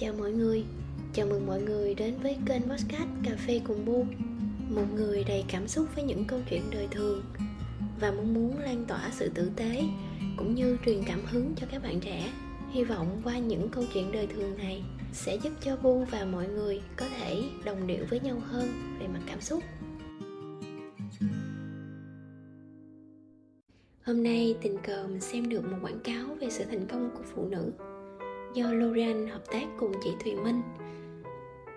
Chào mọi người, chào mừng mọi người đến với kênh podcast Cà phê cùng Bu. Một người đầy cảm xúc với những câu chuyện đời thường Và mong muốn lan tỏa sự tử tế cũng như truyền cảm hứng cho các bạn trẻ. Hy vọng qua những câu chuyện đời thường này sẽ giúp cho Bu và mọi người có thể đồng điệu với nhau hơn về mặt cảm xúc. Hôm nay tình cờ mình xem được một quảng cáo về sự thành công của phụ nữ do Lorian hợp tác cùng chị Thùy Minh.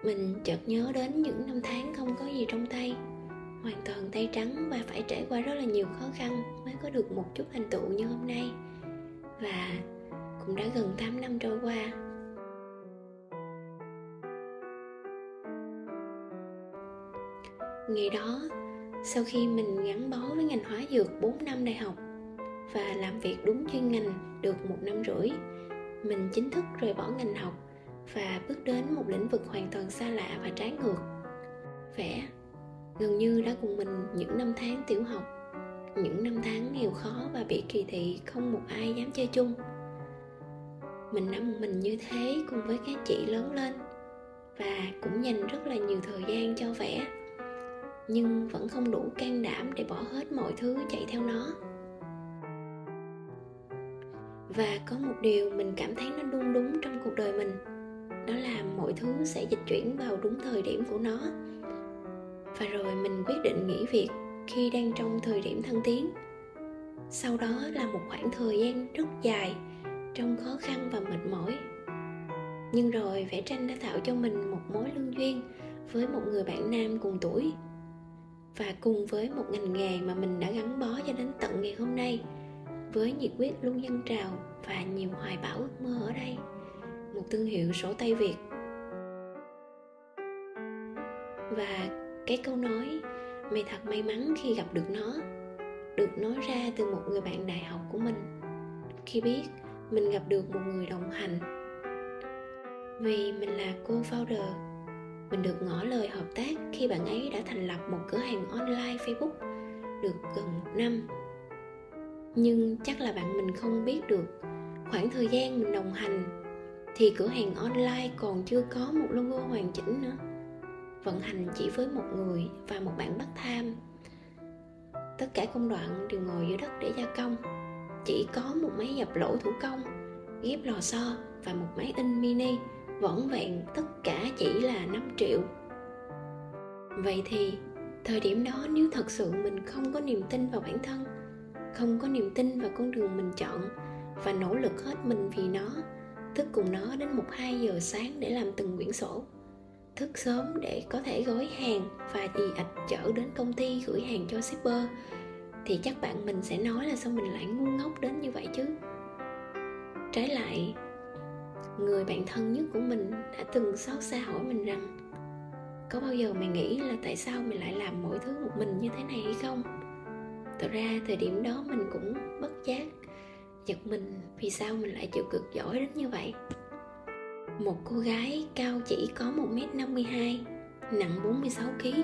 Mình chợt nhớ đến những năm tháng không có gì trong tay, hoàn toàn tay trắng và phải trải qua rất là nhiều khó khăn mới có được một chút thành tựu như hôm nay. Và cũng đã gần 8 năm trôi qua. Ngày đó, sau khi mình gắn bó với ngành hóa dược 4 năm đại học và làm việc đúng chuyên ngành được một năm rưỡi mình chính thức rời bỏ ngành học và bước đến một lĩnh vực hoàn toàn xa lạ và trái ngược. Vẽ, gần như đã cùng mình những năm tháng tiểu học, những năm tháng nghèo khó và bị kỳ thị không một ai dám chơi chung. Mình đã một mình như thế cùng với các chị lớn lên và cũng dành rất là nhiều thời gian cho vẽ, nhưng vẫn không đủ can đảm để bỏ hết mọi thứ chạy theo nó và có một điều mình cảm thấy nó luôn đúng trong cuộc đời mình. Đó là mọi thứ sẽ dịch chuyển vào đúng thời điểm của nó. Và rồi mình quyết định nghỉ việc khi đang trong thời điểm thăng tiến. Sau đó là một khoảng thời gian rất dài trong khó khăn và mệt mỏi. Nhưng rồi vẽ tranh đã tạo cho mình một mối lương duyên với một người bạn nam cùng tuổi. Và cùng với một ngành nghề mà mình đã gắn bó cho đến tận ngày hôm nay với nhiệt huyết luôn dâng trào và nhiều hoài bão ước mơ ở đây. Một thương hiệu sổ tay việt. Và cái câu nói, mày thật may mắn khi gặp được nó, được nói ra từ một người bạn đại học của mình. Khi biết mình gặp được một người đồng hành. Vì mình là cô founder, mình được ngỏ lời hợp tác khi bạn ấy đã thành lập một cửa hàng online facebook được gần một năm nhưng chắc là bạn mình không biết được. Khoảng thời gian mình đồng hành, thì cửa hàng online còn chưa có một logo hoàn chỉnh nữa. Vận hành chỉ với một người và một bạn bắt tham tất cả công đoạn đều ngồi dưới đất để gia công. Chỉ có một máy dập lỗ thủ công, ghép lò xo và một máy in mini vỏn vẹn tất cả chỉ là 5 triệu. Vậy thì, thời điểm đó nếu thật sự mình không có niềm tin vào bản thân không có niềm tin vào con đường mình chọn và nỗ lực hết mình vì nó, thức cùng nó đến một hai giờ sáng để làm từng quyển sổ. Thức sớm để có thể gói hàng và dì ạch chở đến công ty gửi hàng cho shipper, thì chắc bạn mình sẽ nói là sao mình lại ngu ngốc đến như vậy chứ? Trái lại, người bạn thân nhất của mình đã từng xót xa hỏi mình rằng, có bao giờ mày nghĩ là tại sao mày lại làm mọi thứ một mình như thế này hay không? Thật ra thời điểm đó mình cũng bất giác giật mình vì sao mình lại chịu cực giỏi đến như vậy? Một cô gái cao chỉ có 1m52 nặng 46kg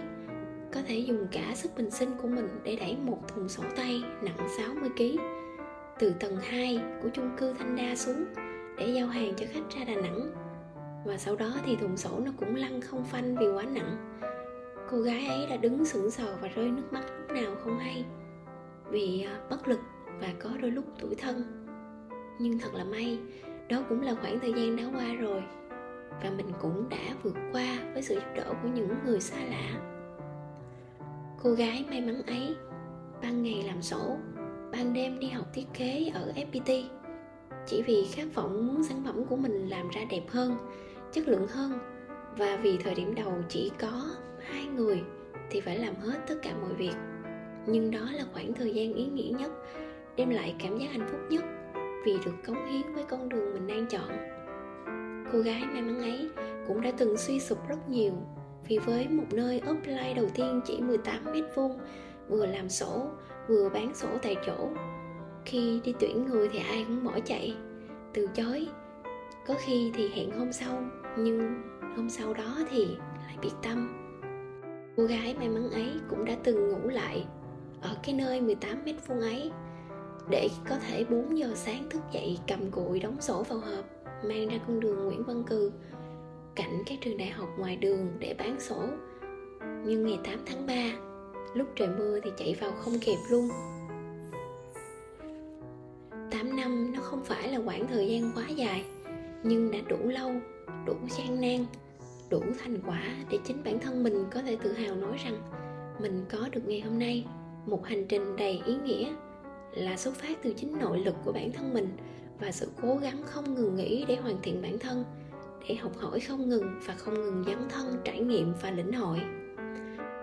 có thể dùng cả sức bình sinh của mình để đẩy một thùng sổ tay nặng 60kg từ tầng 2 của chung cư Thanh Đa xuống để giao hàng cho khách ra Đà Nẵng. Và sau đó thì thùng sổ nó cũng lăn không phanh vì quá nặng. Cô gái ấy đã đứng sững sờ và rơi nước mắt lúc nào không hay vì à, bất lực và có đôi lúc tủi thân. Nhưng thật là may, đó cũng là khoảng thời gian đã qua rồi và mình cũng đã vượt qua với sự giúp đỡ của những người xa lạ. Cô gái may mắn ấy ban ngày làm sổ, ban đêm đi học thiết kế ở fpt chỉ vì khát vọng muốn sản phẩm của mình làm ra đẹp hơn, chất lượng hơn và vì thời điểm đầu chỉ có hai người thì phải làm hết tất cả mọi việc nhưng đó là khoảng thời gian ý nghĩa nhất, đem lại cảm giác hạnh phúc nhất vì được cống hiến với con đường mình đang chọn. Cô gái may mắn ấy cũng đã từng suy sụp rất nhiều vì với một nơi offline đầu tiên chỉ 18 mét vuông, vừa làm sổ, vừa bán sổ tại chỗ. Khi đi tuyển người thì ai cũng bỏ chạy, từ chối. Có khi thì hẹn hôm sau, nhưng hôm sau đó thì lại biệt tâm. Cô gái may mắn ấy cũng đã từng ngủ lại ở cái nơi 18 mét vuông ấy, để có thể 4 giờ sáng thức dậy cầm cụi đóng sổ vào hộp, mang ra con đường Nguyễn Văn Cừ, cạnh các trường đại học ngoài đường để bán sổ. Nhưng ngày 8 tháng 3 lúc trời mưa thì chạy vào không kịp luôn. 8 năm nó không phải là quãng thời gian quá dài, nhưng đã đủ lâu, đủ gian nan, đủ thành quả để chính bản thân mình có thể tự hào nói rằng mình có được ngày hôm nay một hành trình đầy ý nghĩa là xuất phát từ chính nội lực của bản thân mình và sự cố gắng không ngừng nghỉ để hoàn thiện bản thân, để học hỏi không ngừng và không ngừng dấn thân, trải nghiệm và lĩnh hội.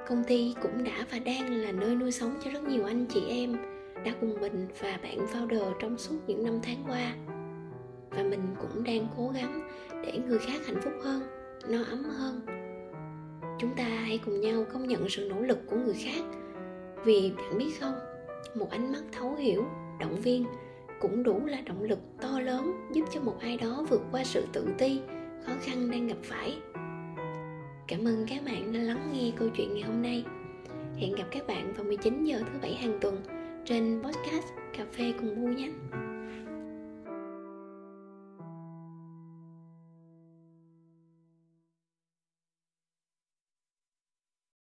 Công ty cũng đã và đang là nơi nuôi sống cho rất nhiều anh chị em đã cùng mình và bạn founder trong suốt những năm tháng qua. Và mình cũng đang cố gắng để người khác hạnh phúc hơn, no ấm hơn. Chúng ta hãy cùng nhau công nhận sự nỗ lực của người khác vì bạn biết không, một ánh mắt thấu hiểu, động viên cũng đủ là động lực to lớn giúp cho một ai đó vượt qua sự tự ti, khó khăn đang gặp phải. Cảm ơn các bạn đã lắng nghe câu chuyện ngày hôm nay. Hẹn gặp các bạn vào 19 giờ thứ bảy hàng tuần trên podcast cà phê cùng bu nhé!